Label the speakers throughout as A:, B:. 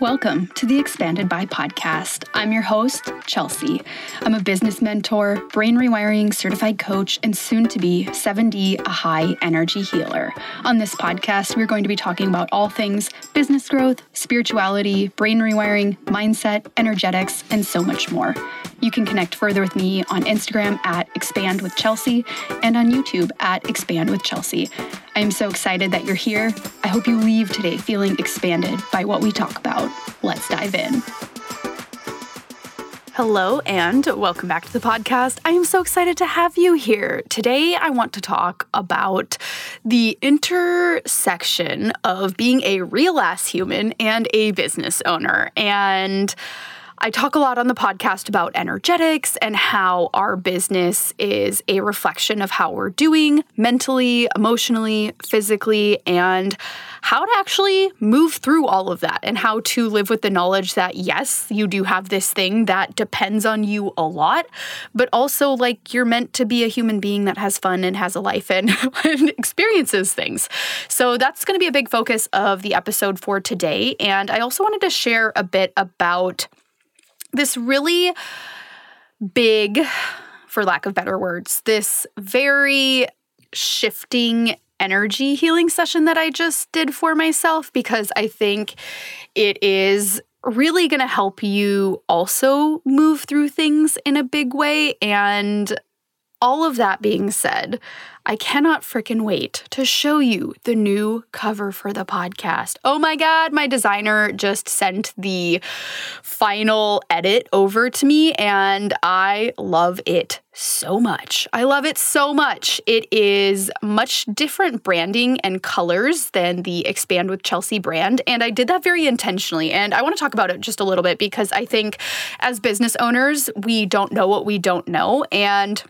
A: Welcome to the Expanded by podcast. I'm your host, Chelsea. I'm a business mentor, brain rewiring certified coach, and soon to be 7D, Ahau energy healer. On this podcast, we're going to be talking about all things business growth, spirituality, brain rewiring, mindset, energetics, and so much more. You can connect further with me on Instagram at Expand with Chelsea and on YouTube at Expand with Chelsea. I am so excited that you're here. I hope you leave today feeling expanded by what we talk about. Let's dive in. Hello, and welcome back to the podcast. I am so excited to have you here. Today, I want to talk about the intersection of being a real ass human and a business owner. And I talk a lot on the podcast about energetics and how our business is a reflection of how we're doing mentally, emotionally, physically, and how to actually move through all of that and how to live with the knowledge that, yes, you do have this thing that depends on you a lot, but also like you're meant to be a human being that has fun and has a life and, and experiences things. So that's going to be a big focus of the episode for today. And I also wanted to share a bit about this really big, for lack of better words, this very shifting energy healing session that I just did for myself because I think it is really going to help you also move through things in a big way. And all of that being said, I cannot freaking wait to show you the new cover for the podcast. Oh my God, my designer just sent the final edit over to me, and I love it so much. I love it so much. It is much different branding and colors than the Expand with Chelsea brand. And I did that very intentionally. And I want to talk about it just a little bit because I think as business owners, we don't know what we don't know. And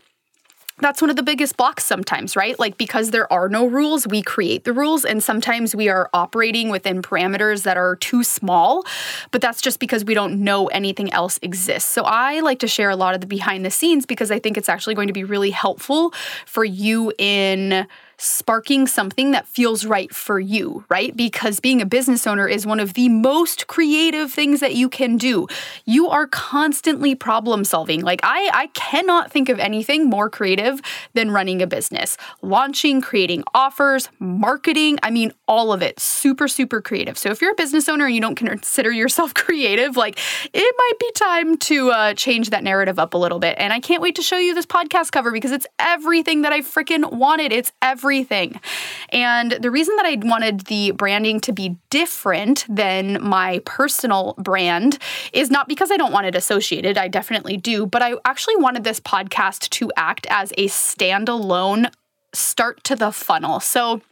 A: that's one of the biggest blocks sometimes, right? Like because there are no rules, we create the rules and sometimes we are operating within parameters that are too small, but that's just because we don't know anything else exists. So I like to share a lot of the behind the scenes because I think it's actually going to be really helpful for you in sparking something that feels right for you, right? Because being a business owner is one of the most creative things that you can do. You are constantly problem solving. Like I I cannot think of anything more creative than running a business. Launching, creating offers, marketing, I mean all of it. Super super creative. So if you're a business owner and you don't consider yourself creative, like it might be time to uh, change that narrative up a little bit. And I can't wait to show you this podcast cover because it's everything that I freaking wanted. It's everything everything. And the reason that I wanted the branding to be different than my personal brand is not because I don't want it associated, I definitely do, but I actually wanted this podcast to act as a standalone start to the funnel. So,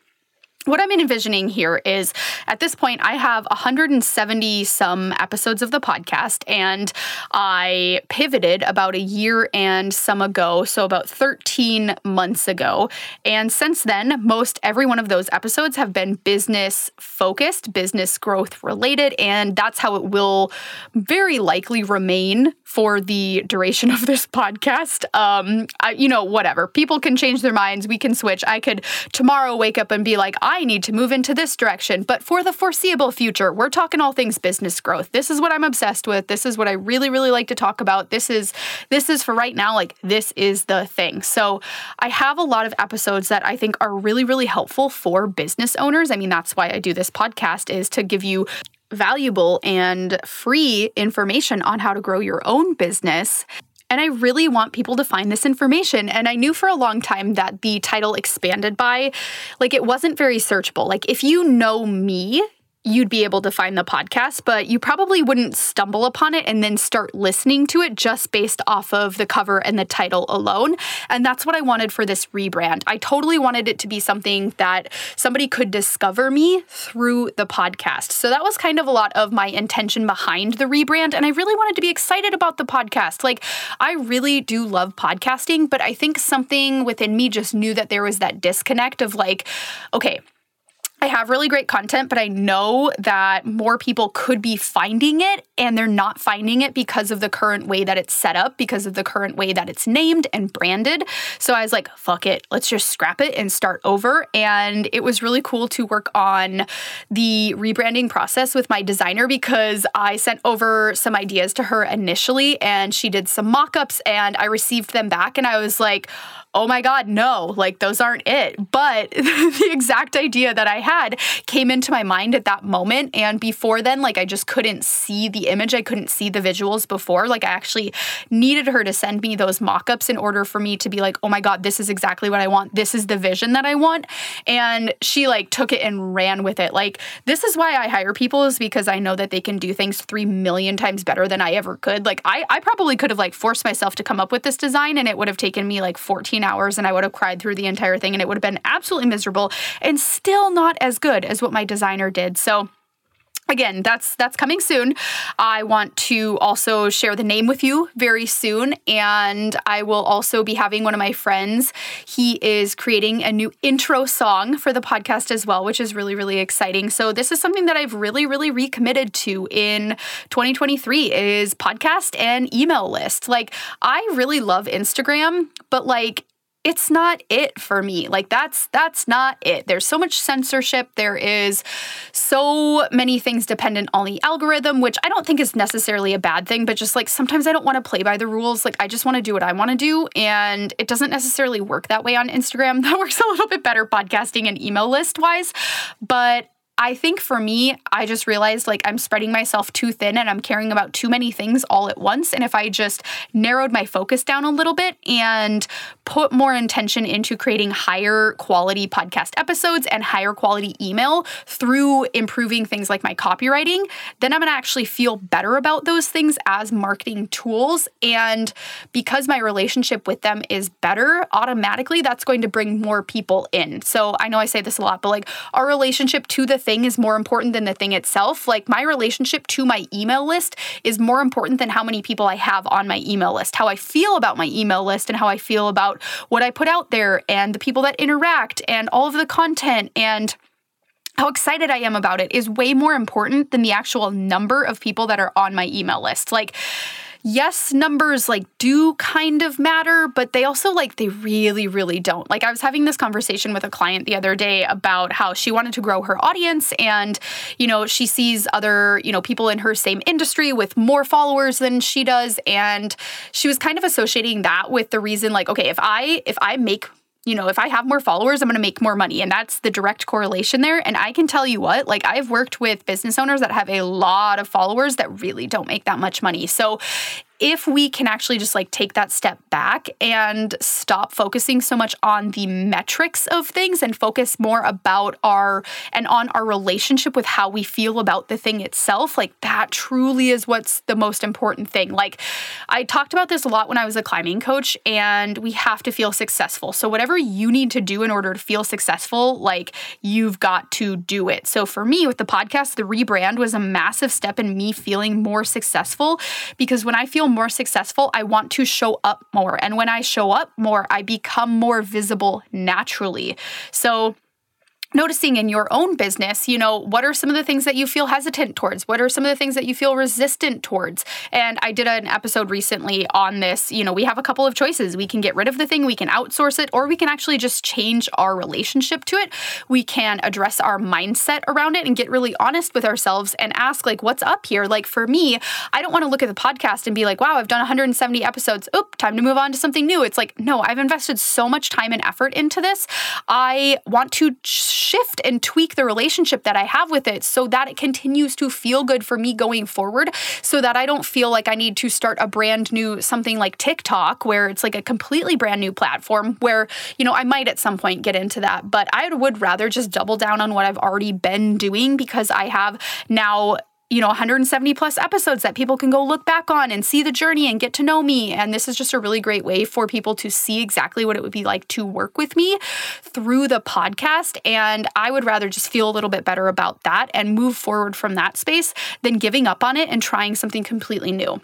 A: what I'm envisioning here is at this point, I have 170 some episodes of the podcast, and I pivoted about a year and some ago, so about 13 months ago. And since then, most every one of those episodes have been business focused, business growth related, and that's how it will very likely remain for the duration of this podcast. Um, I, you know, whatever. People can change their minds. We can switch. I could tomorrow wake up and be like, I need to move into this direction. But for the foreseeable future, we're talking all things business growth. This is what I'm obsessed with. This is what I really, really like to talk about. This is this is for right now, like this is the thing. So I have a lot of episodes that I think are really, really helpful for business owners. I mean, that's why I do this podcast is to give you valuable and free information on how to grow your own business. And I really want people to find this information. And I knew for a long time that the title expanded by, like, it wasn't very searchable. Like, if you know me, you'd be able to find the podcast, but you probably wouldn't stumble upon it and then start listening to it just based off of the cover and the title alone. And that's what I wanted for this rebrand. I totally wanted it to be something that somebody could discover me through the podcast. So that was kind of a lot of my intention behind the rebrand. And I really wanted to be excited about the podcast. Like, I really do love podcasting, but I think something within me just knew that there was that disconnect of like, okay, I have really great content, but I know that more people could be finding it and they're not finding it because of the current way that it's set up, because of the current way that it's named and branded. So I was like, fuck it, let's just scrap it and start over. And it was really cool to work on the rebranding process with my designer because I sent over some ideas to her initially and she did some mock ups and I received them back and I was like, oh my God, no, like those aren't it. But the exact idea that I had came into my mind at that moment. And before then, like I just couldn't see the image, I couldn't see the visuals before. Like I actually needed her to send me those mock ups in order for me to be like, oh my God, this is exactly what I want. This is the vision that I want. And she like took it and ran with it. Like, this is why I hire people, is because I know that they can do things three million times better than I ever could. Like, I, I probably could have like forced myself to come up with this design and it would have taken me like 14 hours and I would have cried through the entire thing and it would have been absolutely miserable and still not as good as what my designer did. So, again that's that's coming soon. I want to also share the name with you very soon and i will also be having one of my friends. He is creating a new intro song for the podcast as well which is really really exciting. So this is something that i've really really recommitted to in 2023 is podcast and email list. Like i really love instagram but like it's not it for me. Like that's that's not it. There's so much censorship. There is so many things dependent on the algorithm, which I don't think is necessarily a bad thing, but just like sometimes I don't want to play by the rules. Like I just want to do what I want to do and it doesn't necessarily work that way on Instagram. That works a little bit better podcasting and email list wise, but I think for me, I just realized like I'm spreading myself too thin and I'm caring about too many things all at once. And if I just narrowed my focus down a little bit and put more intention into creating higher quality podcast episodes and higher quality email through improving things like my copywriting, then I'm gonna actually feel better about those things as marketing tools. And because my relationship with them is better, automatically that's going to bring more people in. So I know I say this a lot, but like our relationship to the thing is more important than the thing itself. Like my relationship to my email list is more important than how many people I have on my email list. How I feel about my email list and how I feel about what I put out there and the people that interact and all of the content and how excited I am about it is way more important than the actual number of people that are on my email list. Like, yes, numbers like do kind of matter, but they also like they really, really don't. Like I was having this conversation with a client the other day about how she wanted to grow her audience and, you know, she sees other, you know, people in her same industry with more followers than she does. And she was kind of associating that with the reason like, okay, if I if I make you know, if I have more followers, I'm going to make more money. And that's the direct correlation there. And I can tell you what, like I've worked with business owners that have a lot of followers that really don't make that much money. So if we can actually just like take that step back and stop focusing so much on the metrics of things and focus more about our and on our relationship with how we feel about the thing itself, like that truly is what's the most important thing. Like I talked about this a lot when I was a climbing coach, and we have to feel successful. So, whatever you need to do in order to feel successful, like you've got to do it. So, for me with the podcast, the rebrand was a massive step in me feeling more successful because when I feel more successful, I want to show up more. And when I show up more, I become more visible naturally. So, noticing in your own business, you know, what are some of the things that you feel hesitant towards? What are some of the things that you feel resistant towards? And I did an episode recently on this. You know, we have a couple of choices. We can get rid of the thing, we can outsource it, or we can actually just change our relationship to it. We can address our mindset around it and get really honest with ourselves and ask, like, what's up here? Like, for me, I don't want to look at the podcast and be like, wow, I've done 170 episodes. Oop, time to move on to something new. It's like, no, I've invested so much time and effort into this. I want to shift and tweak the relationship that I have with it so that it continues to feel good for me going forward so that I don't feel like I need to start a brand new something like TikTok where it's like a completely brand new platform where, you know, I might at some point get into that, but I would rather just double down on what I've already been doing because I have now you know 170 plus episodes that people can go look back on and see the journey and get to know me and this is just a really great way for people to see exactly what it would be like to work with me through the podcast and I would rather just feel a little bit better about that and move forward from that space than giving up on it and trying something completely new.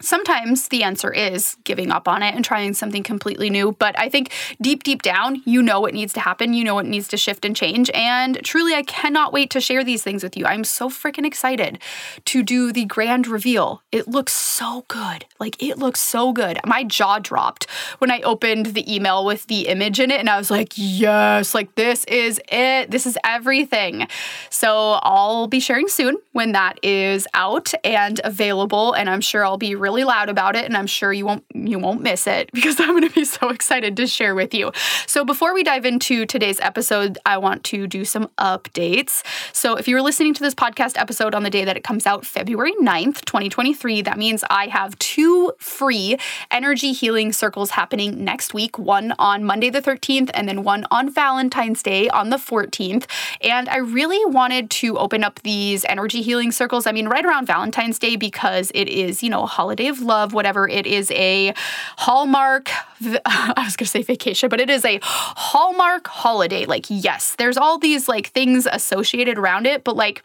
A: Sometimes the answer is giving up on it and trying something completely new. But I think deep, deep down, you know what needs to happen. You know what needs to shift and change. And truly, I cannot wait to share these things with you. I'm so freaking excited to do the grand reveal. It looks so good. Like, it looks so good. My jaw dropped when I opened the email with the image in it. And I was like, yes, like, this is it. This is everything. So I'll be sharing soon when that is out and available. And I'm sure I'll be really loud about it and I'm sure you won't you won't miss it because I'm going to be so excited to share with you. So before we dive into today's episode, I want to do some updates. So if you were listening to this podcast episode on the day that it comes out, February 9th, 2023, that means I have two free energy healing circles happening next week, one on Monday the 13th and then one on Valentine's Day on the 14th. And I really wanted to open up these energy healing circles. I mean, right around Valentine's Day because it is, you know, a holiday holiday of love, whatever. It is a Hallmark, I was going to say vacation, but it is a Hallmark holiday. Like, yes, there's all these like things associated around it, but like,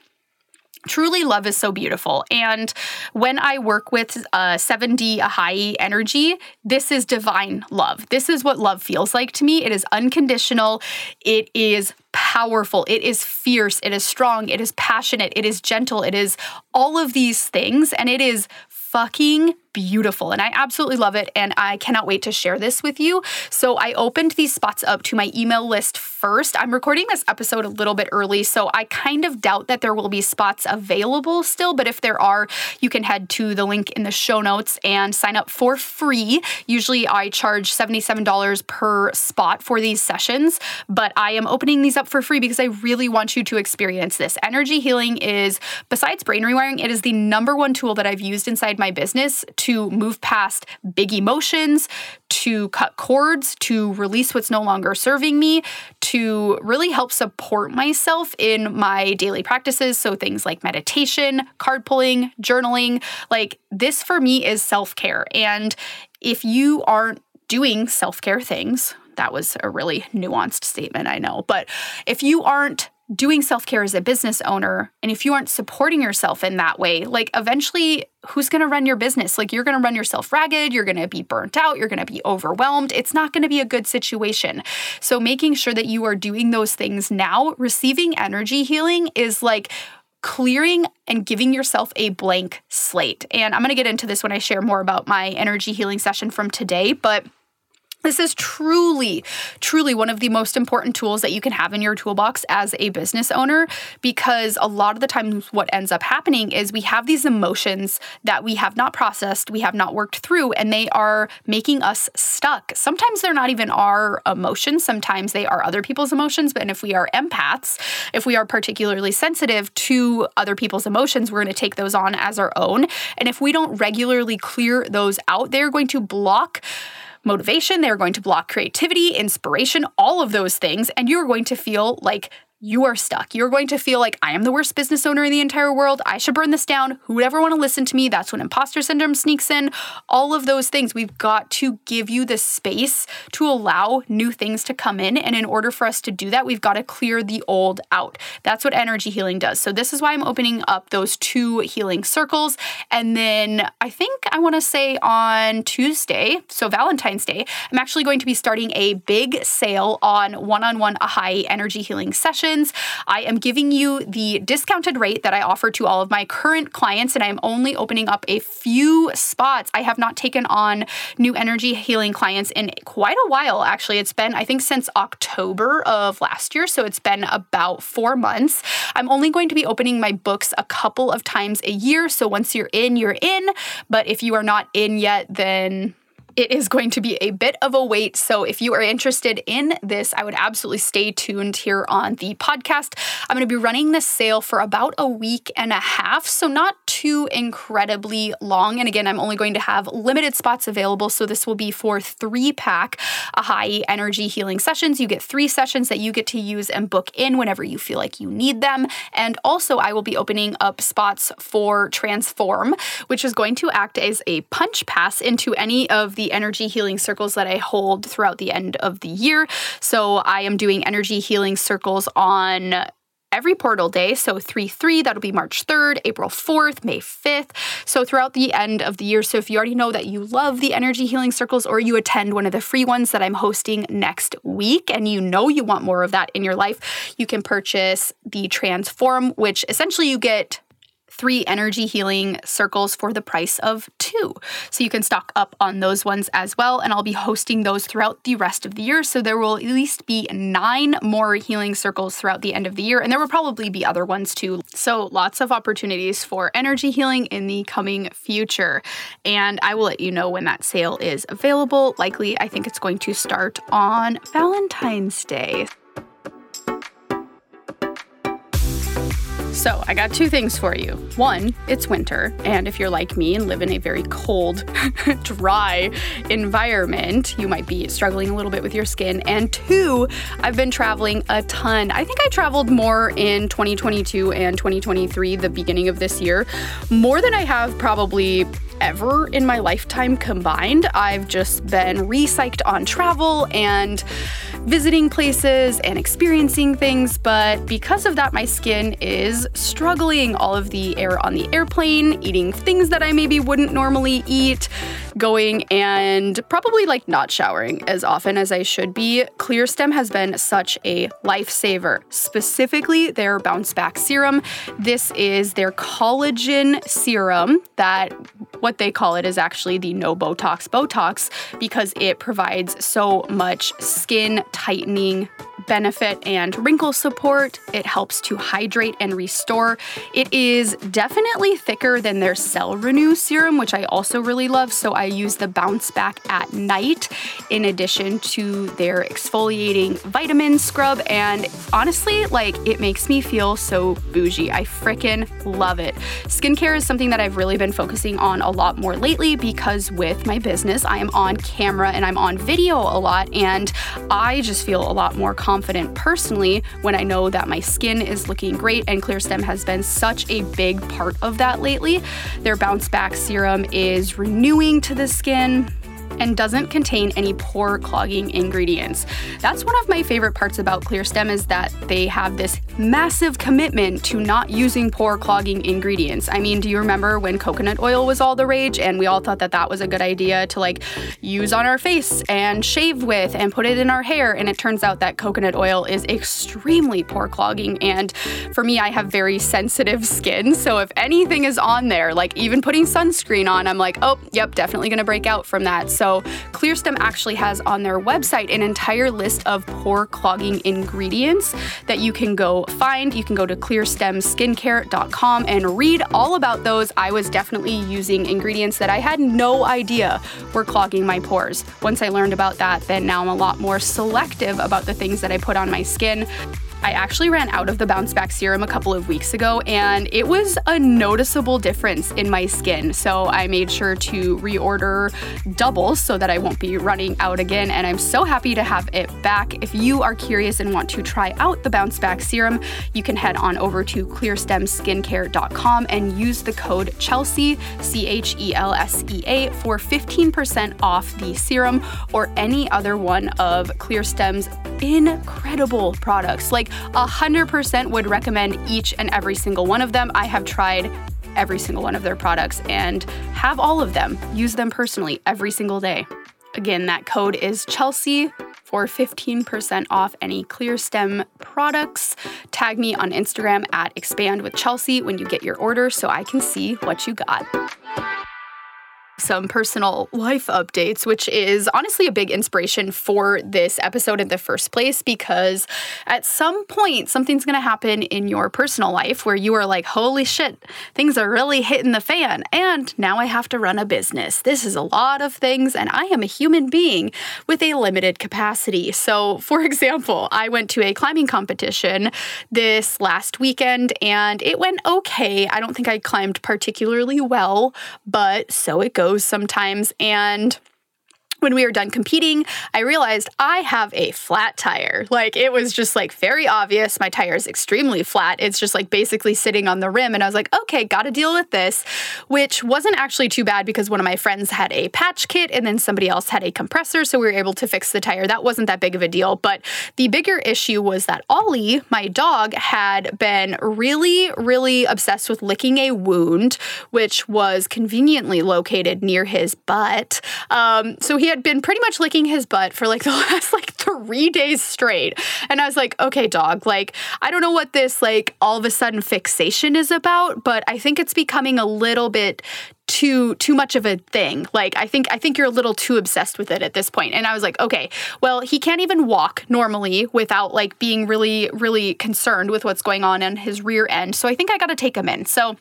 A: Truly, love is so beautiful. And when I work with uh, 7D Ahau energy, this is divine love. This is what love feels like to me. It is unconditional, it is powerful, it is fierce, it is strong, it is passionate, it is gentle, it is all of these things. And it is fucking beautiful and I absolutely love it and I cannot wait to share this with you. So I opened these spots up to my email list first. I'm recording this episode a little bit early, so I kind of doubt that there will be spots available still, but if there are, you can head to the link in the show notes and sign up for free. Usually I charge $77 per spot for these sessions, but I am opening these up for free because I really want you to experience this. Energy healing is besides brain rewiring, it is the number one tool that I've used inside my business to move past big emotions, to cut cords, to release what's no longer serving me, to really help support myself in my daily practices. So things like meditation, card pulling, journaling, like this for me is self care. And if you aren't doing self care things, that was a really nuanced statement, I know. But if you aren't doing self care as a business owner, and if you aren't supporting yourself in that way, like eventually, who's going to run your business? Like, you're going to run yourself ragged, you're going to be burnt out, you're going to be overwhelmed. It's not going to be a good situation. So, making sure that you are doing those things now, receiving energy healing is like, clearing and giving yourself a blank slate. And I'm going to get into this when I share more about my energy healing session from today, but this is truly, truly one of the most important tools that you can have in your toolbox as a business owner because a lot of the times what ends up happening is we have these emotions that we have not processed, we have not worked through, and they are making us stuck. Sometimes they're not even our emotions, sometimes they are other people's emotions. But if we are empaths, if we are particularly sensitive to other people's emotions, we're going to take those on as our own. And if we don't regularly clear those out, they're going to block motivation, they're going to block creativity, inspiration, all of those things. And you're going to feel like you are stuck. You're going to feel like I am the worst business owner in the entire world. I should burn this down. Who would ever want to listen to me? That's when imposter syndrome sneaks in. All of those things. We've got to give you the space to allow new things to come in. And in order for us to do that, we've got to clear the old out. That's what energy healing does. So, this is why I'm opening up those two healing circles. And then I think I want to say on Tuesday, so Valentine's Day, I'm actually going to be starting a big sale on one on one Ahau energy healing sessions I am giving you the discounted rate that I offer to all of my current clients, and I'm only opening up a few spots. I have not taken on new energy healing clients in quite a while, actually. It's been, I think, since October of last year, so it's been about four months. I'm only going to be opening my books a couple of times a year, so once you're in, you're in. But if you are not in yet, then it is going to be a bit of a wait. So if you are interested in this, I would absolutely stay tuned here on the podcast. I'm going to be running this sale for about a week and a half, so not too incredibly long. And again, I'm only going to have limited spots available. So this will be for three pack high energy healing sessions. You get three sessions that you get to use and book in whenever you feel like you need them. And also, I will be opening up spots for Transform, which is going to act as a punch pass into any of the the energy healing circles that I hold throughout the end of the year. So I am doing energy healing circles on every portal day. So 3 3, that'll be March 3rd, April 4th, May 5th. So throughout the end of the year. So if you already know that you love the energy healing circles or you attend one of the free ones that I'm hosting next week and you know you want more of that in your life, you can purchase the Transform, which essentially you get three energy healing circles for the price of two. So you can stock up on those ones as well. And I'll be hosting those throughout the rest of the year. So there will at least be nine more healing circles throughout the end of the year. And there will probably be other ones too. So lots of opportunities for energy healing in the coming future. And I will let you know when that sale is available. Likely, I think it's going to start on Valentine's Day. So, I got two things for you. One, it's winter, and if you're like me and live in a very cold, dry environment, you might be struggling a little bit with your skin. And two, I've been traveling a ton. I think I traveled more in 2022 and 2023, the beginning of this year, more than I have probably ever in my lifetime combined. I've just been recycled on travel and visiting places and experiencing things, but because of that, my skin is struggling. All of the air on the airplane, eating things that I maybe wouldn't normally eat, going and probably like not showering as often as I should be. ClearStem has been such a lifesaver, specifically their bounce back serum. This is their collagen serum that what they call it is actually the no Botox Botox because it provides so much skin tightening benefit and wrinkle support. It helps to hydrate and restore. It is definitely thicker than their Cell Renew serum, which I also really love. So I use the Bounce Back at night in addition to their exfoliating vitamin scrub. And honestly, like it makes me feel so bougie. I freaking love it. Skincare is something that I've really been focusing on a lot more lately because with my business, I am on camera and I'm on video a lot. And I just feel a lot more confident confident personally when I know that my skin is looking great, and ClearStem has been such a big part of that lately. Their bounce back serum is renewing to the skin and doesn't contain any pore clogging ingredients. That's one of my favorite parts about ClearStem is that they have this massive commitment to not using pore clogging ingredients. I mean, do you remember when coconut oil was all the rage and we all thought that that was a good idea to like use on our face and shave with and put it in our hair and it turns out that coconut oil is extremely pore clogging and for me I have very sensitive skin, so if anything is on there, like even putting sunscreen on, I'm like, "Oh, yep, definitely going to break out from that." So, ClearStem actually has on their website an entire list of pore clogging ingredients that you can go find. You can go to clearstemskincare.com and read all about those. I was definitely using ingredients that I had no idea were clogging my pores. Once I learned about that, then now I'm a lot more selective about the things that I put on my skin. I actually ran out of the bounce back serum a couple of weeks ago and it was a noticeable difference in my skin. So I made sure to reorder doubles so that I won't be running out again. And I'm so happy to have it back. If you are curious and want to try out the bounce back serum, you can head on over to clearstemskincare.com and use the code Chelsea, C H E L S E A, for 15% off the serum or any other one of ClearStem's incredible products. Like 100% would recommend each and every single one of them. I have tried every single one of their products and have all of them. Use them personally every single day. Again, that code is Chelsea for 15% off any ClearStem products. Tag me on Instagram at expand with Chelsea when you get your order so I can see what you got some personal life updates, which is honestly a big inspiration for this episode in the first place because at some point something's going to happen in your personal life where you are like, holy shit, things are really hitting the fan. And now I have to run a business. This is a lot of things, and I am a human being with a limited capacity. So, for example, I went to a climbing competition this last weekend and it went okay. I don't think I climbed particularly well, but so it goes sometimes. And when we were done competing, I realized I have a flat tire. Like it was just like very obvious. My tire is extremely flat. It's just like basically sitting on the rim. And I was like, okay, got to deal with this, which wasn't actually too bad because one of my friends had a patch kit and then somebody else had a compressor. So we were able to fix the tire. That wasn't that big of a deal. But the bigger issue was that Ollie, my dog, had been really, really obsessed with licking a wound, which was conveniently located near his butt. Um, so he had been pretty much licking his butt for like the last like three days straight. And I was like, okay, dog, like, I don't know what this like all of a sudden fixation is about, but I think it's becoming a little bit too too much of a thing. Like I think I think you're a little too obsessed with it at this point. And I was like, okay, well, he can't even walk normally without like being really really concerned with what's going on in his rear end. So I think I got to take him in. So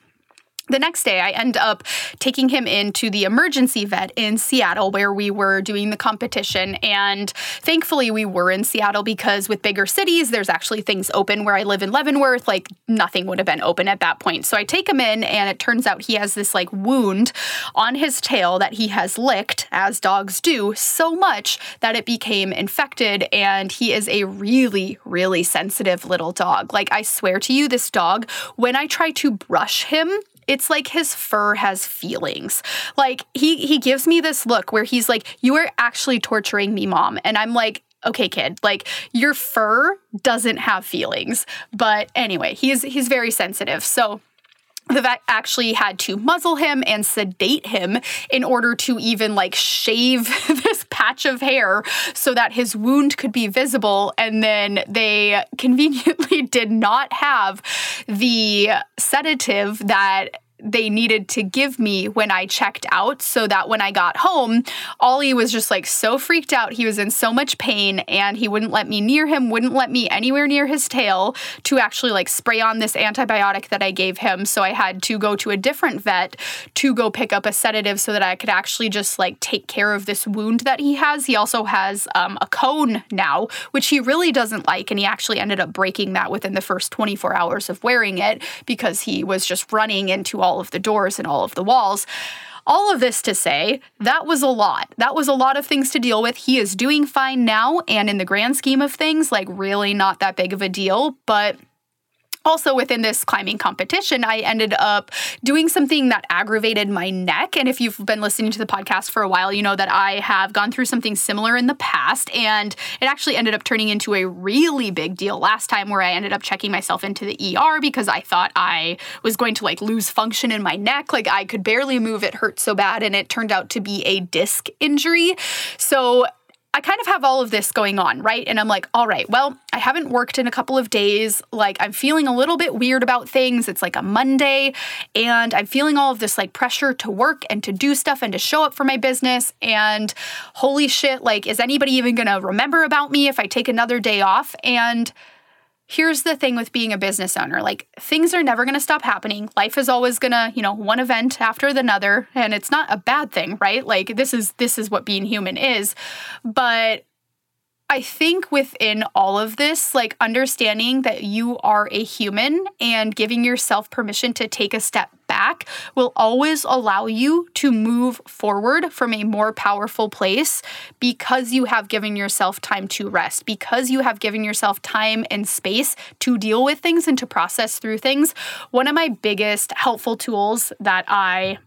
A: the next day, I end up taking him into the emergency vet in Seattle where we were doing the competition. And thankfully, we were in Seattle because with bigger cities, there's actually things open. Where I live in Leavenworth, like nothing would have been open at that point. So I take him in, and it turns out he has this like wound on his tail that he has licked, as dogs do, so much that it became infected. And he is a really, really sensitive little dog. Like, I swear to you, this dog, when I try to brush him, it's like his fur has feelings. Like he he gives me this look where he's like, "You are actually torturing me, mom." And I'm like, okay kid like your fur doesn't have feelings but anyway he's he's very sensitive so the vet actually had to muzzle him and sedate him in order to even like shave this patch of hair so that his wound could be visible. And then they conveniently did not have the sedative that they needed to give me when I checked out so that when I got home, Ollie was just like so freaked out. He was in so much pain and he wouldn't let me near him, wouldn't let me anywhere near his tail to actually like spray on this antibiotic that I gave him. So I had to go to a different vet to go pick up a sedative so that I could actually just like take care of this wound that he has. He also has um, a cone now, which he really doesn't like. And he actually ended up breaking that within the first 24 hours of wearing it because he was just running into all all of the doors and all of the walls. All of this to say, that was a lot. That was a lot of things to deal with. He is doing fine now, and in the grand scheme of things, like really not that big of a deal, but also within this climbing competition i ended up doing something that aggravated my neck. And if you've been listening to the podcast for a while you know that i have gone through something similar in the past. And it actually ended up turning into a really big deal last time where i ended up checking myself into the er because i thought i was going to like lose function in my neck. Like i could barely move. It hurt so bad and it turned out to be a disc injury. So I kind of have all of this going on, right? And I'm like, all right, well, I haven't worked in a couple of days. Like, I'm feeling a little bit weird about things. It's like a Monday, and I'm feeling all of this like pressure to work and to do stuff and to show up for my business. And holy shit, like, is anybody even gonna remember about me if I take another day off? And here's the thing with being a business owner like things are never going to stop happening. Life is always going to you know one event after another and it's not a bad thing right? Like this is this is what being human is. But I think within all of this, like understanding that you are a human and giving yourself permission to take a step back will always allow you to move forward from a more powerful place because you have given yourself time to rest, because you have given yourself time and space to deal with things and to process through things. One of my biggest helpful tools that I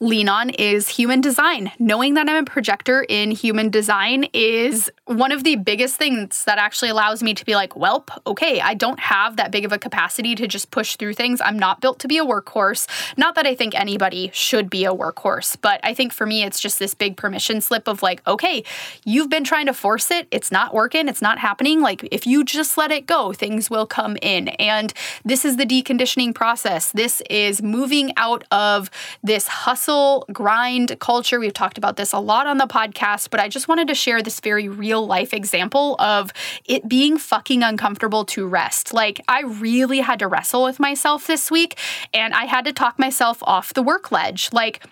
A: lean on is human design. Knowing that I'm a projector in human design is one of the biggest things that actually allows me to be like, welp, okay, I don't have that big of a capacity to just push through things. I'm not built to be a workhorse. Not that I think anybody should be a workhorse, but I think for me, it's just this big permission slip of like, okay, you've been trying to force it. It's not working. It's not happening. Like, if you just let it go, things will come in. And this is the deconditioning process. This is moving out of this hustle hustle, grind culture. We've talked about this a lot on the podcast, but I just wanted to share this very real life example of it being fucking uncomfortable to rest. Like, I really had to wrestle with myself this week and I had to talk myself off the work ledge. Like,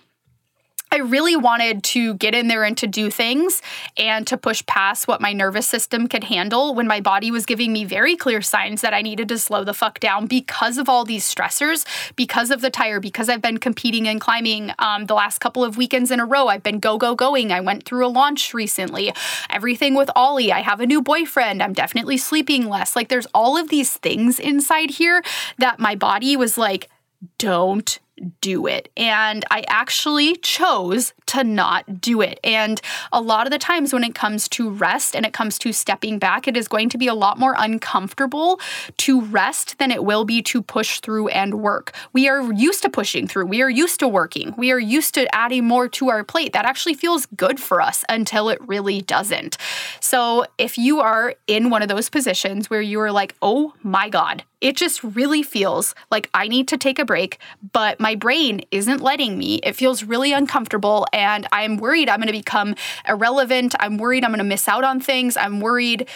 A: I really wanted to get in there and to do things and to push past what my nervous system could handle when my body was giving me very clear signs that I needed to slow the fuck down because of all these stressors, because of the tire, because I've been competing and climbing um, the last couple of weekends in a row. I've been go, go, going. I went through a launch recently. Everything with Ollie. I have a new boyfriend. I'm definitely sleeping less. Like there's all of these things inside here that my body was like, don't do it. And I actually chose to not do it. And a lot of the times when it comes to rest and it comes to stepping back, it is going to be a lot more uncomfortable to rest than it will be to push through and work. We are used to pushing through, we are used to working, we are used to adding more to our plate. That actually feels good for us until it really doesn't. So if you are in one of those positions where you are like, oh my God, it just really feels like I need to take a break, but my brain isn't letting me. It feels really uncomfortable, and I'm worried I'm going to become irrelevant. I'm worried I'm going to miss out on things. I'm worried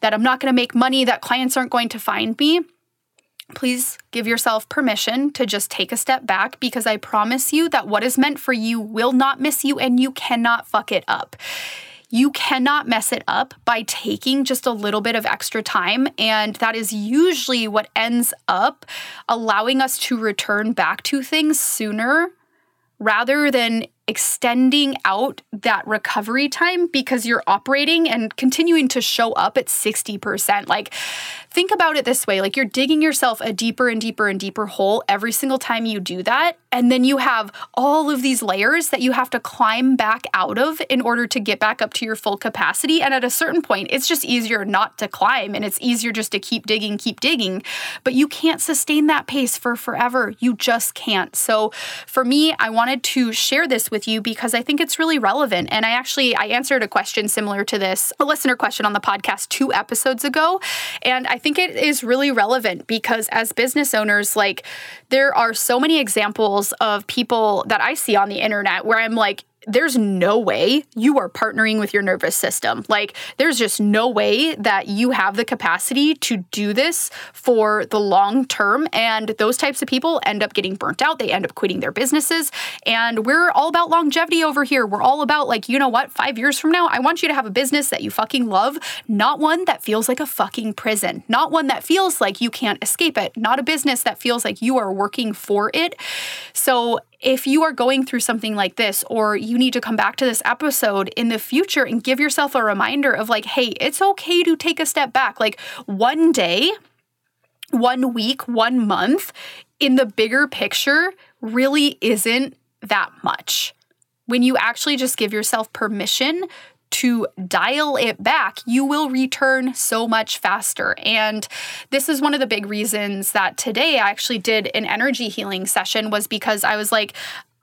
A: that I'm not going to make money, that clients aren't going to find me. Please give yourself permission to just take a step back because I promise you that what is meant for you will not miss you and you cannot fuck it up you cannot mess it up by taking just a little bit of extra time. And that is usually what ends up allowing us to return back to things sooner rather than extending out that recovery time because you're operating and continuing to show up at 60%. Like, think about it this way like, you're digging yourself a deeper and deeper and deeper hole every single time you do that. And then you have all of these layers that you have to climb back out of in order to get back up to your full capacity. And at a certain point, it's just easier not to climb and it's easier just to keep digging, keep digging. But you can't sustain that pace for forever. You just can't. So, for me, I wanted to share this with you because I think it's really relevant. And I actually I answered a question similar to this, a listener question on the podcast 2 episodes ago, and I think it is really relevant because as business owners like there are so many examples of people that I see on the internet where I'm like there's no way you are partnering with your nervous system. Like, there's just no way that you have the capacity to do this for the long term. And those types of people end up getting burnt out. They end up quitting their businesses. And we're all about longevity over here. We're all about, like, you know what? Five years from now, I want you to have a business that you fucking love, not one that feels like a fucking prison, not one that feels like you can't escape it, not a business that feels like you are working for it. So, if you are going through something like this, or you need to come back to this episode in the future and give yourself a reminder of like, hey, it's okay to take a step back. Like one day, one week, one month in the bigger picture really isn't that much. When you actually just give yourself permission to dial it back, you will return so much faster. And this is one of the big reasons that today I actually did an energy healing session was because I was like,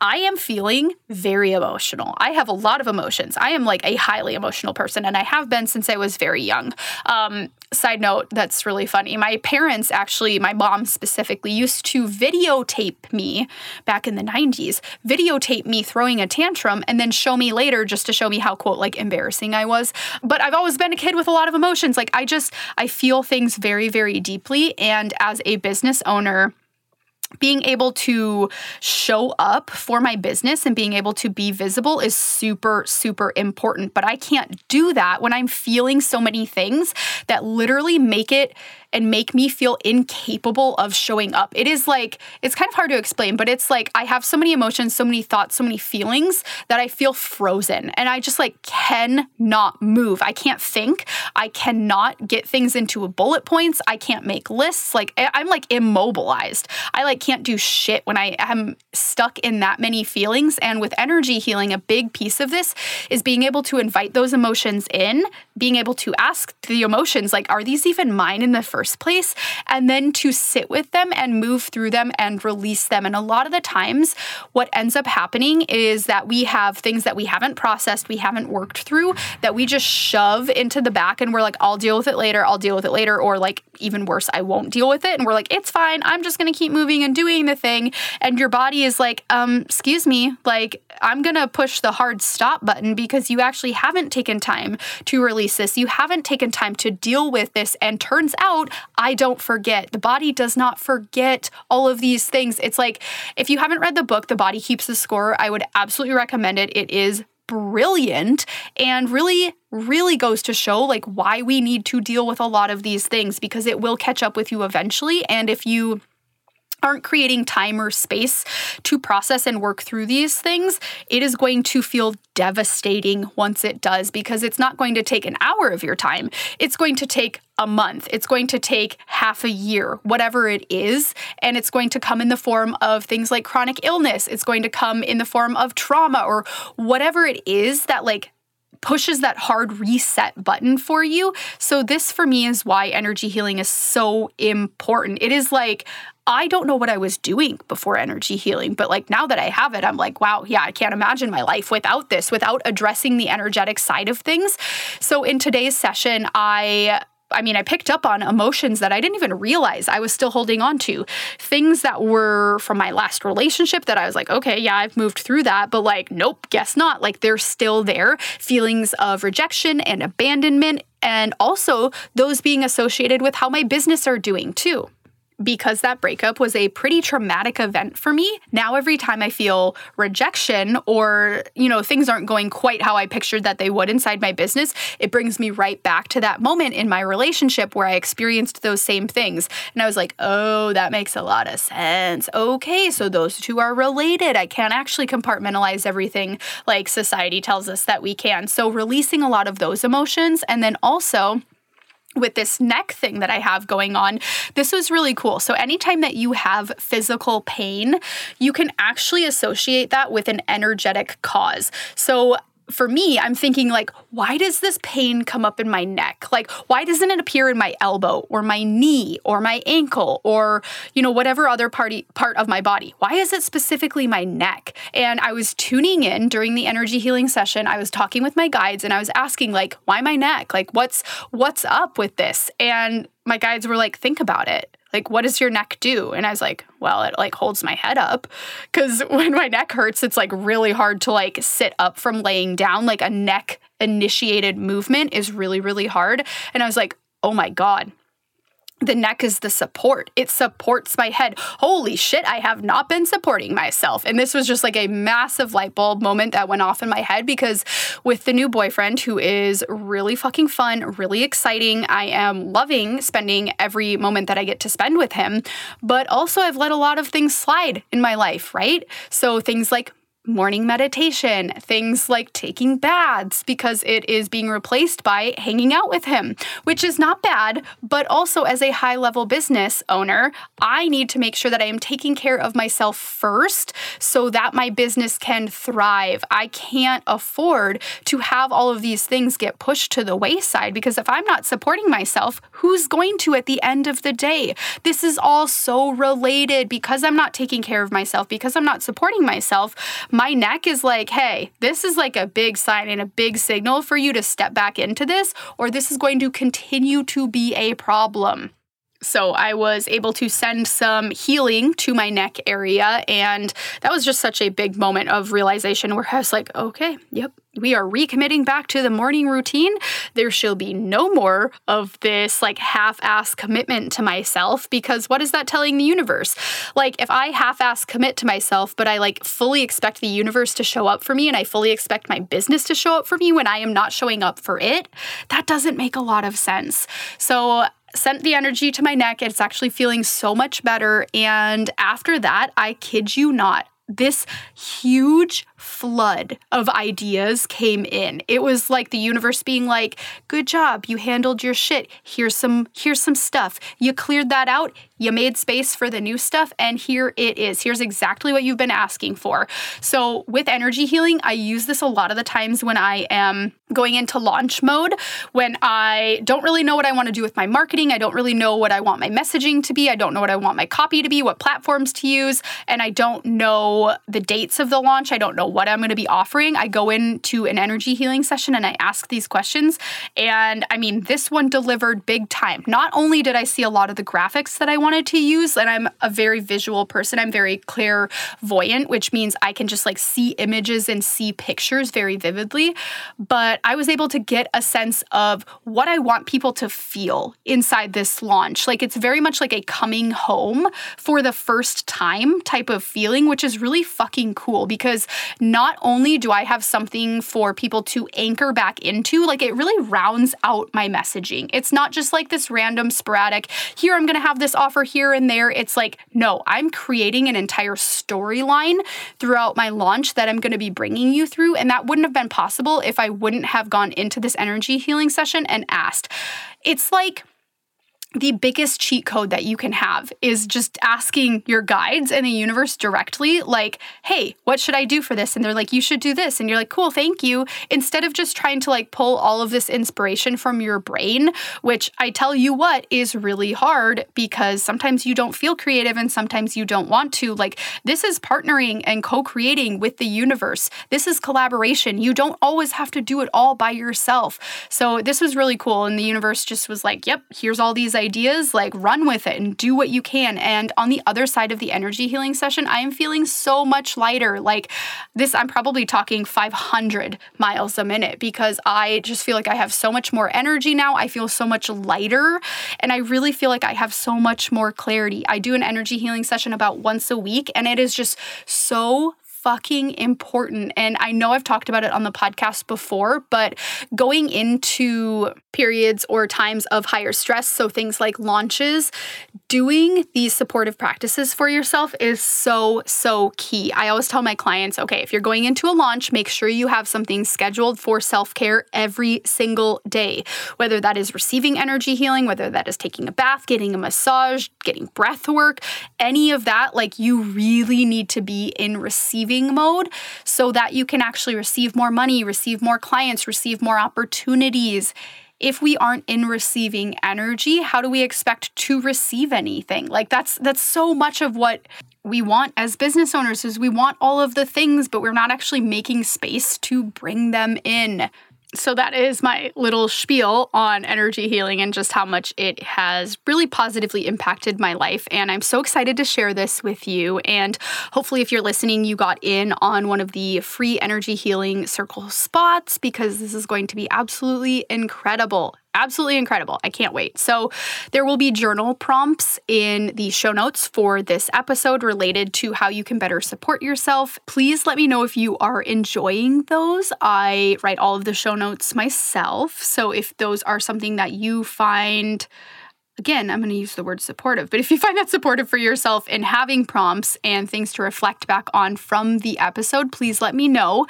A: I am feeling very emotional. I have a lot of emotions. I am like a highly emotional person, and I have been since I was very young. Um, side note, that's really funny. My parents, actually, my mom specifically, used to videotape me back in the 90s, videotape me throwing a tantrum, and then show me later just to show me how, quote, like embarrassing I was. But I've always been a kid with a lot of emotions. Like, I just, I feel things very, very deeply. And as a business owner, being able to show up for my business and being able to be visible is super, super important. But I can't do that when I'm feeling so many things that literally make it and make me feel incapable of showing up. It is like, it's kind of hard to explain, but it's like I have so many emotions, so many thoughts, so many feelings that I feel frozen and I just like cannot move. I can't think. I cannot get things into bullet points. I can't make lists. Like I'm like immobilized. I like can't do shit when I am stuck in that many feelings. And with energy healing, a big piece of this is being able to invite those emotions in, being able to ask the emotions, like, are these even mine in the first first place, and then to sit with them and move through them and release them. And a lot of the times, what ends up happening is that we have things that we haven't processed, we haven't worked through, that we just shove into the back and we're like, I'll deal with it later, I'll deal with it later, or like even worse, I won't deal with it. And we're like, it's fine, I'm just gonna keep moving and doing the thing. And your body is like, um, excuse me, like, I'm gonna push the hard stop button because you actually haven't taken time to release this. You haven't taken time to deal with this. And turns out I don't forget. The body does not forget all of these things. It's like if you haven't read the book, The Body Keeps the Score, I would absolutely recommend it. It is brilliant and really really goes to show like why we need to deal with a lot of these things because it will catch up with you eventually and if you aren't creating time or space to process and work through these things, it is going to feel devastating once it does because it's not going to take an hour of your time. It's going to take a month. It's going to take half a year, whatever it is. And it's going to come in the form of things like chronic illness. It's going to come in the form of trauma or whatever it is that, like, pushes that hard reset button for you. So, this for me is why energy healing is so important. It is like, I don't know what I was doing before energy healing, but like now that I have it, I'm like, wow, yeah, I can't imagine my life without this, without addressing the energetic side of things. So, in today's session, I I mean, I picked up on emotions that I didn't even realize I was still holding on to. Things that were from my last relationship that I was like, okay, yeah, I've moved through that, but like, nope, guess not. Like, they're still there. Feelings of rejection and abandonment, and also those being associated with how my business are doing too because that breakup was a pretty traumatic event for me. Now every time I feel rejection or, you know, things aren't going quite how I pictured that they would inside my business, it brings me right back to that moment in my relationship where I experienced those same things. And I was like, "Oh, that makes a lot of sense. Okay, so those two are related. I can't actually compartmentalize everything like society tells us that we can." So releasing a lot of those emotions and then also with this neck thing that I have going on, this was really cool. So, anytime that you have physical pain, you can actually associate that with an energetic cause. So, for me, I'm thinking like, why does this pain come up in my neck? Like, why doesn't it appear in my elbow or my knee or my ankle or, you know, whatever other party part of my body? Why is it specifically my neck? And I was tuning in during the energy healing session. I was talking with my guides and I was asking like, why my neck? Like what's what's up with this? And my guides were like, think about it like what does your neck do? And i was like well it like holds my head up. Because when my neck hurts it's like really hard to like sit up from laying down. Like a neck initiated movement is really really hard. And i was like oh my god the neck is the support. It supports my head. Holy shit, I have not been supporting myself. And this was just like a massive light bulb moment that went off in my head because with the new boyfriend, who is really fucking fun, really exciting, I am loving spending every moment that I get to spend with him. But also, I've let a lot of things slide in my life, right? So things like morning meditation, things like taking baths, because it is being replaced by hanging out with him, which is not bad. But also, as a high level business owner, I need to make sure that I am taking care of myself first so that my business can thrive. I can't afford to have all of these things get pushed to the wayside because if I'm not supporting myself, who's going to at the end of the day? This is all so related because I'm not taking care of myself, because I'm not supporting myself my neck is like, hey, this is like a big sign and a big signal for you to step back into this, or this is going to continue to be a problem. So I was able to send some healing to my neck area. And that was just such a big moment of realization where I was like, okay, yep, we are recommitting back to the morning routine. There shall be no more of this like half ass commitment to myself because what is that telling the universe? Like, if I half ass commit to myself, but I like fully expect the universe to show up for me and I fully expect my business to show up for me when I am not showing up for it, that doesn't make a lot of sense. So, sent the energy to my neck. It's actually feeling so much better. And after that, I kid you not, this huge flood of ideas came in. It was like the universe being like, "Good job, you handled your shit. Here's some here's some stuff. You cleared that out. You made space for the new stuff and here it is. Here's exactly what you've been asking for." So, with energy healing, I use this a lot of the times when I am going into launch mode, when I don't really know what I want to do with my marketing, I don't really know what I want my messaging to be, I don't know what I want my copy to be, what platforms to use, and I don't know the dates of the launch. I don't know what I'm going to be offering, I go into an energy healing session and I ask these questions. And I mean, this one delivered big time. Not only did I see a lot of the graphics that I wanted to use. And I'm a very visual person. I'm very clairvoyant, which means I can just like see images and see pictures very vividly. But I was able to get a sense of what I want people to feel inside this launch. Like it's very much like a coming home for the first time type of feeling, which is really fucking cool because not only do I have something for people to anchor back into, like it really rounds out my messaging. It's not just like this random sporadic, here I'm going to have this offer here and there. It's like, no, I'm creating an entire storyline throughout my launch that I'm going to be bringing you through. And that wouldn't have been possible if I wouldn't have gone into this energy healing session and asked. It's like, the biggest cheat code that you can have is just asking your guides and the universe directly, like, hey, what should I do for this? And they're like, you should do this. And you're like, cool, thank you. Instead of just trying to like pull all of this inspiration from your brain, which I tell you what is really hard because sometimes you don't feel creative and sometimes you don't want to. Like, this is partnering and co creating with the universe. This is collaboration. You don't always have to do it all by yourself. So, this was really cool. And the universe just was like, yep, here's all these ideas, like run with it and do what you can. And on the other side of the energy healing session, I am feeling so much lighter. Like this, I'm probably talking 500 miles a minute because I just feel like I have so much more energy now. I feel so much lighter and I really feel like I have so much more clarity. I do an energy healing session about once a week and it is just so fucking important. And I know I've talked about it on the podcast before, but going into periods or times of higher stress, so things like launches, doing these supportive practices for yourself is so, so key. I always tell my clients okay, if you're going into a launch, make sure you have something scheduled for self care every single day, whether that is receiving energy healing, whether that is taking a bath, getting a massage, getting breath work, any of that. Like, you really need to be in receiving mode so that you can actually receive more money, receive more clients, receive more opportunities. If we aren't in receiving energy, how do we expect to receive anything? Like that's that's so much of what we want as business owners is we want all of the things, but we're not actually making space to bring them in so that is my little spiel on energy healing and just how much it has really positively impacted my life. And i'm so excited to share this with you. And hopefully if you're listening you got in on one of the free energy healing circle spots because this is going to be absolutely incredible absolutely incredible. I can't wait. So, there will be journal prompts in the show notes for this episode related to how you can better support yourself. Please let me know if you are enjoying those. I write all of the show notes myself. So, if those are something that you find again, I'm going to use the word supportive, but if you find that supportive for yourself in having prompts and things to reflect back on from the episode, please let me know.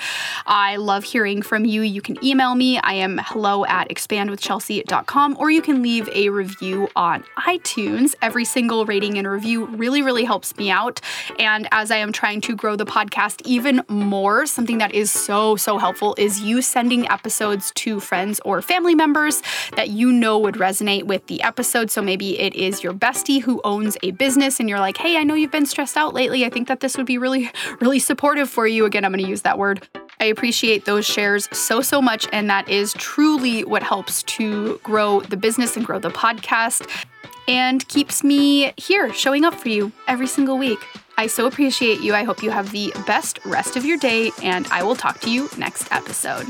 A: I love hearing from you. You can email me. I am hello at expandwithchelsea.com, or you can leave a review on iTunes. Every single rating and review really, really helps me out. And as I am trying to grow the podcast even more, something that is so, so helpful is you sending episodes to friends or family members that you know would resonate with the episode. Maybe it is your bestie who owns a business and you're like, hey, I know you've been stressed out lately. I think that this would be really, really supportive for you. Again, I'm going to use that word. I appreciate those shares so, so much. And that is truly what helps to grow the business and grow the podcast and keeps me here showing up for you every single week. I so appreciate you. I hope you have the best rest of your day, and I will talk to you next episode.